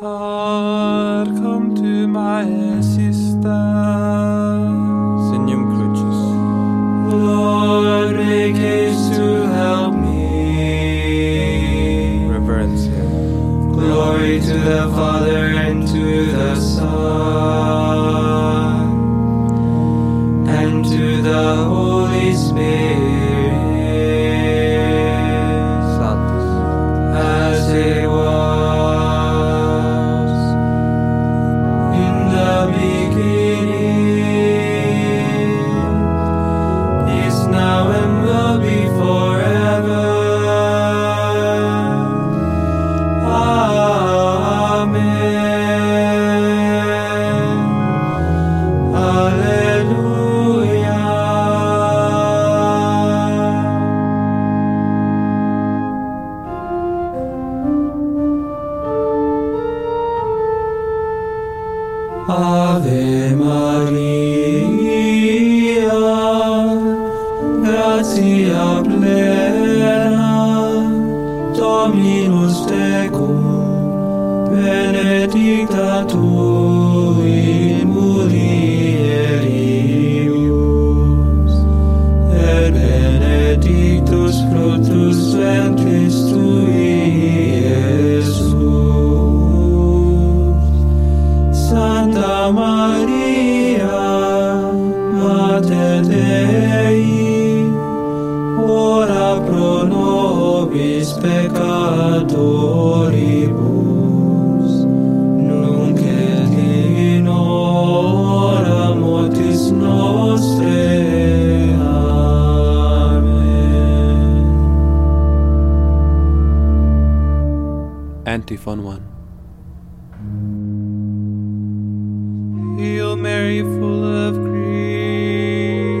God, come to my assistance. Crucis. Lord, make haste to help me. Reverence. Glory to the Father benedicta tu in pretty fun one. Hail Mary, full of grace,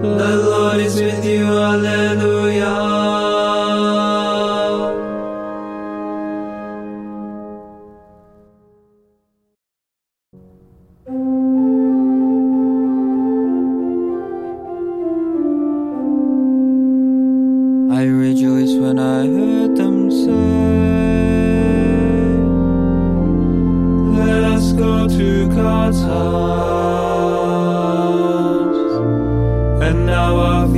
the Lord is with you, Alleluia. I rejoice when I heard them say. God's house, and now I've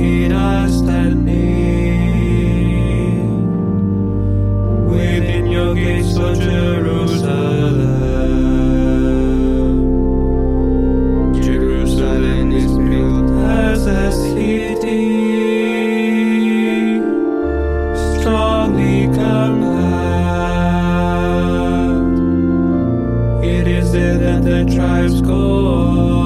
is it that the tribes go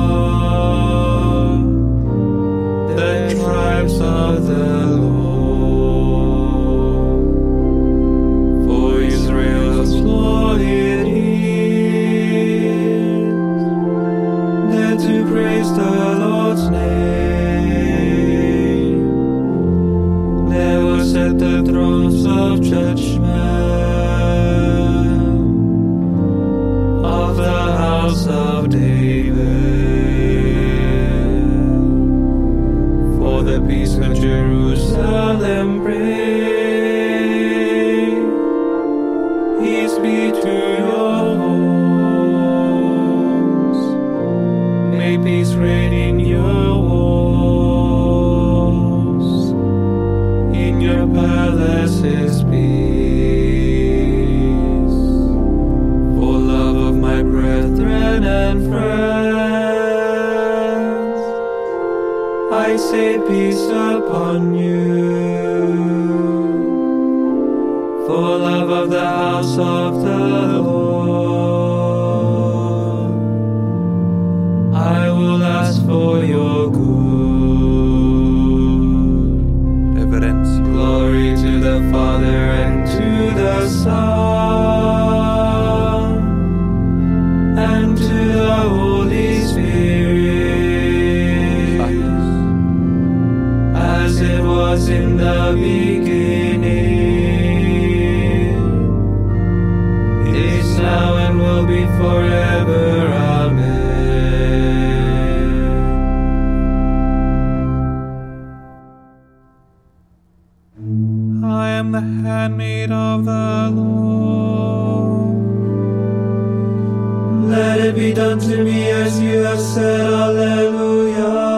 of Jerusalem pray. Peace be to your homes. May peace reign in on you. the handmaid of the Lord. Let it be done to me as you have said, Alleluia.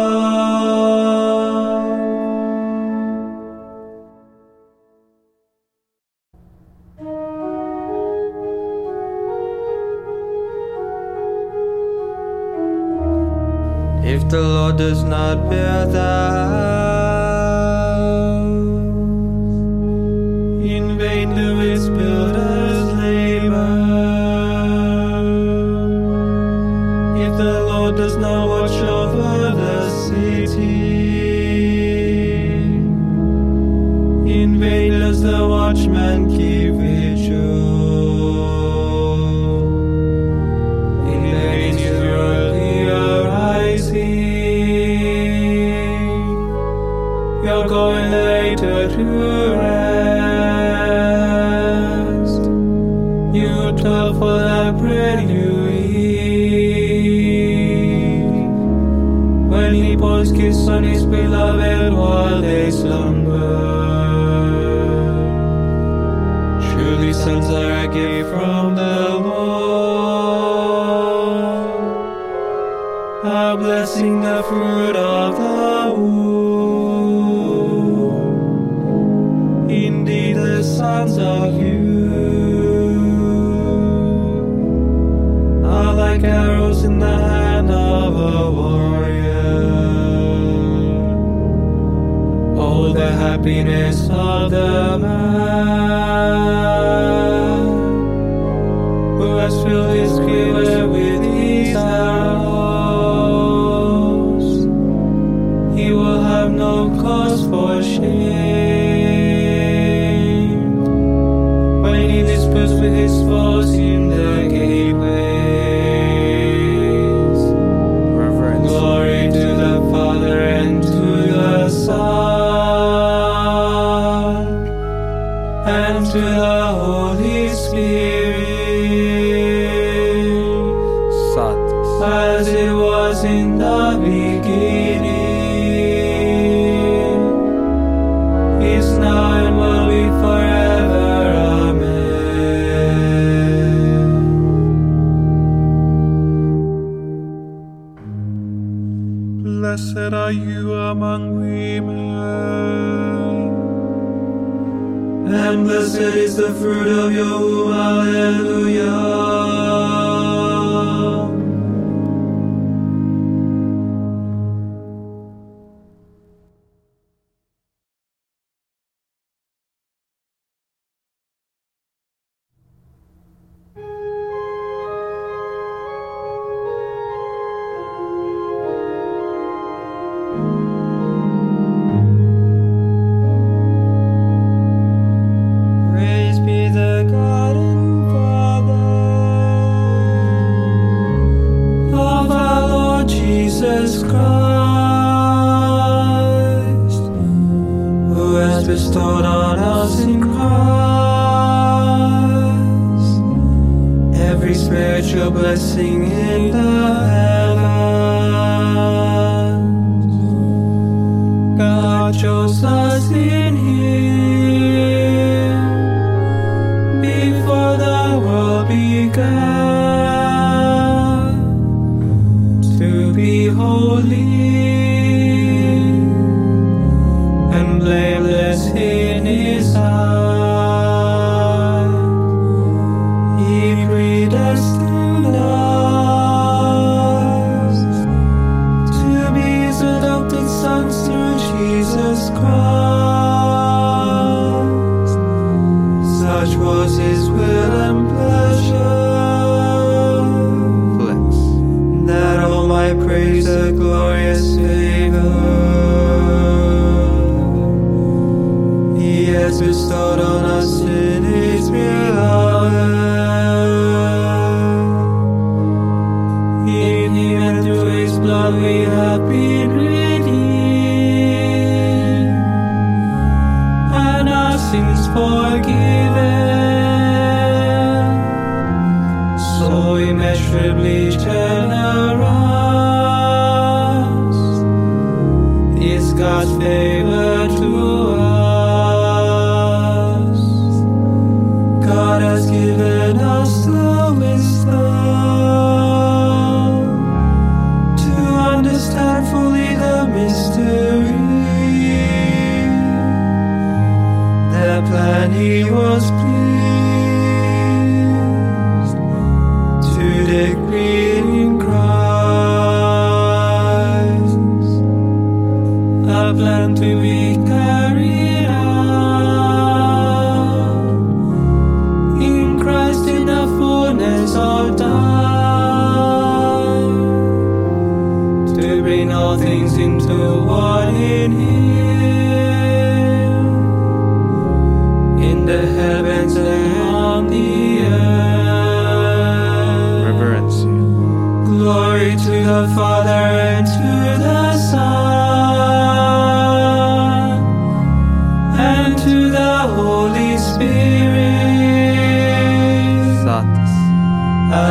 If the Lord does not bear that Pours kiss on his beloved while they slumber. Truly, sons are a gift from the Lord a blessing, the fruit of the womb. Indeed, the sons of you are like arrows happiness of the man who has filled his quiver with these arrows. He will have no cause for shame when he disputes with his foes as it was in the beginning, is now and will be forever. Amen. Blessed are you among women. And blessed is the fruit of your womb, Alleluia. Every spiritual blessing in the heavens. God chose us in Him immeasurably plan to be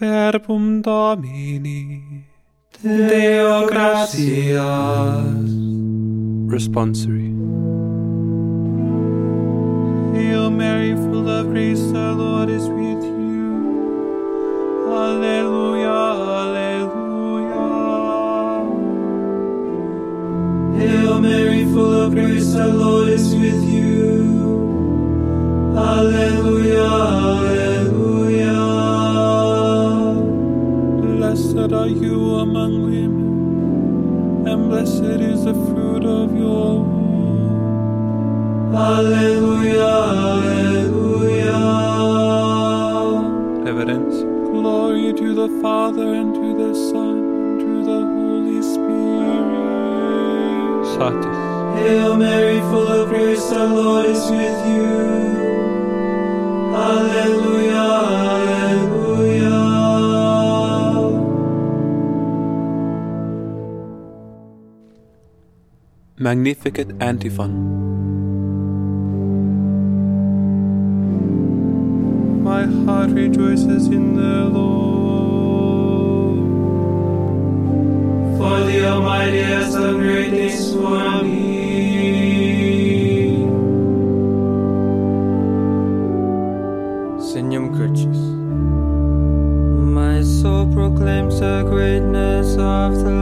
Verbum Domini. Deo gratias. Responsory. Hail Mary, full of grace, the Lord is with you. Alleluia, Alleluia. Hail Mary, full of grace, the Lord is with you. Alleluia, Alleluia. Blessed are you among women, and blessed is the fruit of your womb. Alleluia, Alleluia. Evidence. Glory to the Father, and to the Son, and to the Holy Spirit. Satis. Hail Mary, full of grace, the Lord is with you. Alleluia, Magnificat Antiphon. My heart rejoices in the Lord. For the Almighty has done great things for me. Signum Crucis. My soul proclaims the greatness of the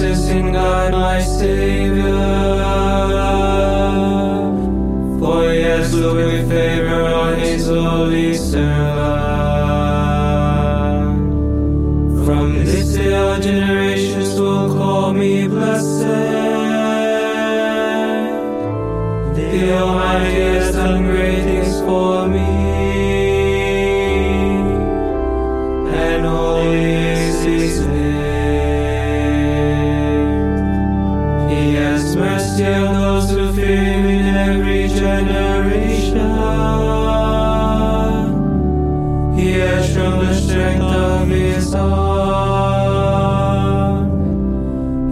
rejoices in God, my Savior. Has mercy on those who fear him in every generation. He has shown the strength of his arm.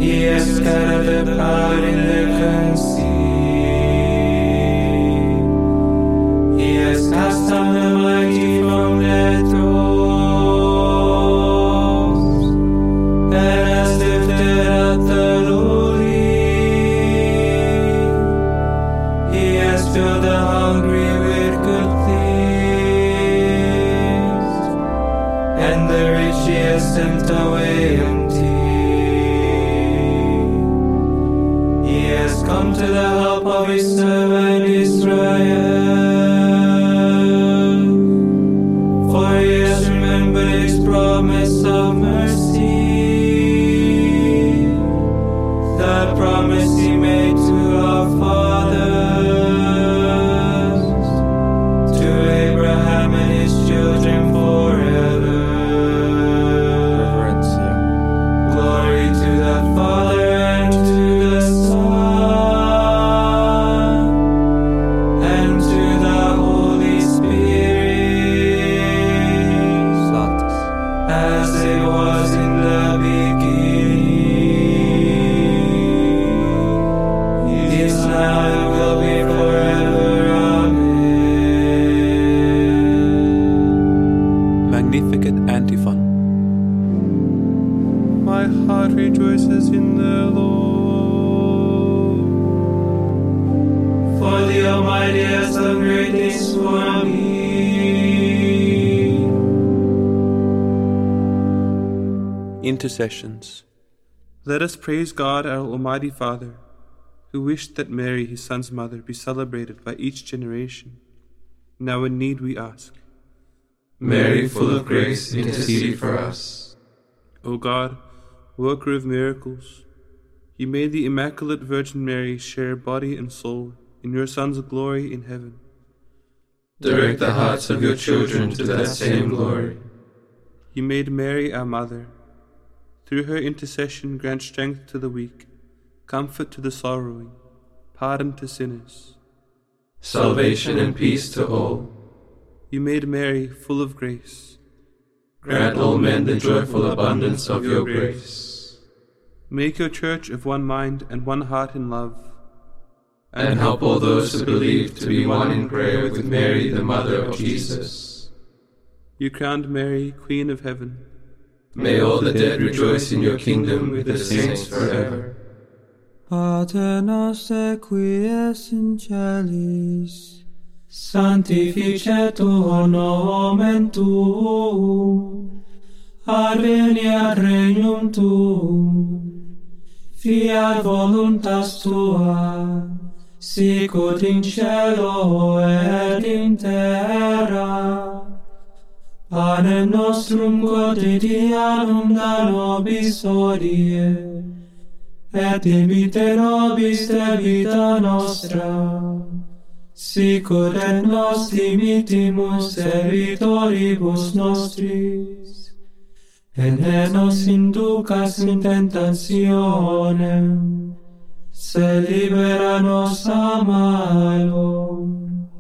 He has scattered the proud in their conceit. He has cast down the sent away Intercessions. Let us praise God, our Almighty Father, who wished that Mary, his son's mother, be celebrated by each generation. Now in need we ask. Mary, full of grace, intercede for us. O God, worker of miracles, you made the Immaculate Virgin Mary share body and soul in your Son's glory in heaven. Direct the hearts of your children to that same glory. You made Mary our mother. Through her intercession, grant strength to the weak, comfort to the sorrowing, pardon to sinners. Salvation and peace to all. You made Mary full of grace. Grant all men the joyful abundance of your grace. Make your church of one mind and one heart in love. And help all those who believe to be one in prayer with Mary, the Mother of Jesus. You crowned Mary Queen of Heaven. May all the dead rejoice in your kingdom with the saints forever. Pater noster qui es in celis, sanctificetur nomen tuum, adveniat regnum tuum, fiat voluntas tua, sicut in cielo et in terra. Panem nostrum quotidianum da nobis hodie, et dimite nobis de vita nostra, sicut et nos dimitimus evitoribus nostris, et ne nos inducas in tentationem, se libera nos a malo.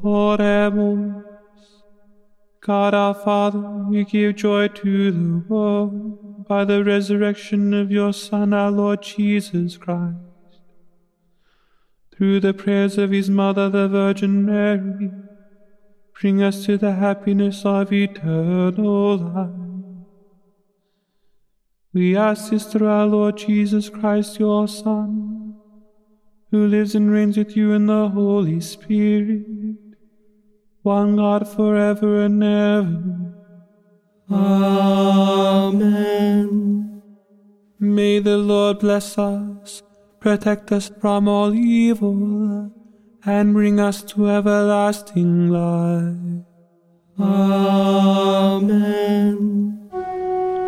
Oremus. God our Father, you give joy to the world by the resurrection of your Son, our Lord Jesus Christ. Through the prayers of his mother, the Virgin Mary, bring us to the happiness of eternal life. We ask this through our Lord Jesus Christ, your Son, who lives and reigns with you in the Holy Spirit one God forever and ever. Amen. May the Lord bless us, protect us from all evil, and bring us to everlasting life. Amen.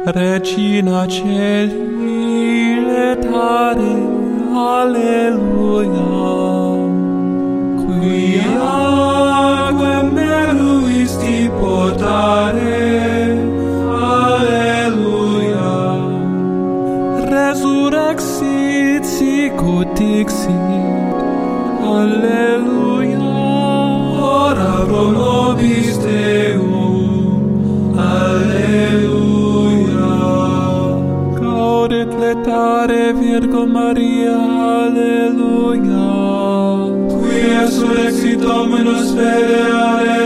Regina Celi, letare, Alleluia. Quia portare. Alleluia. Resurrexit sicut dixit. Alleluia. Ora pro nobis Deum. Alleluia. Gaudet letare Virgo Maria. Dominus fede.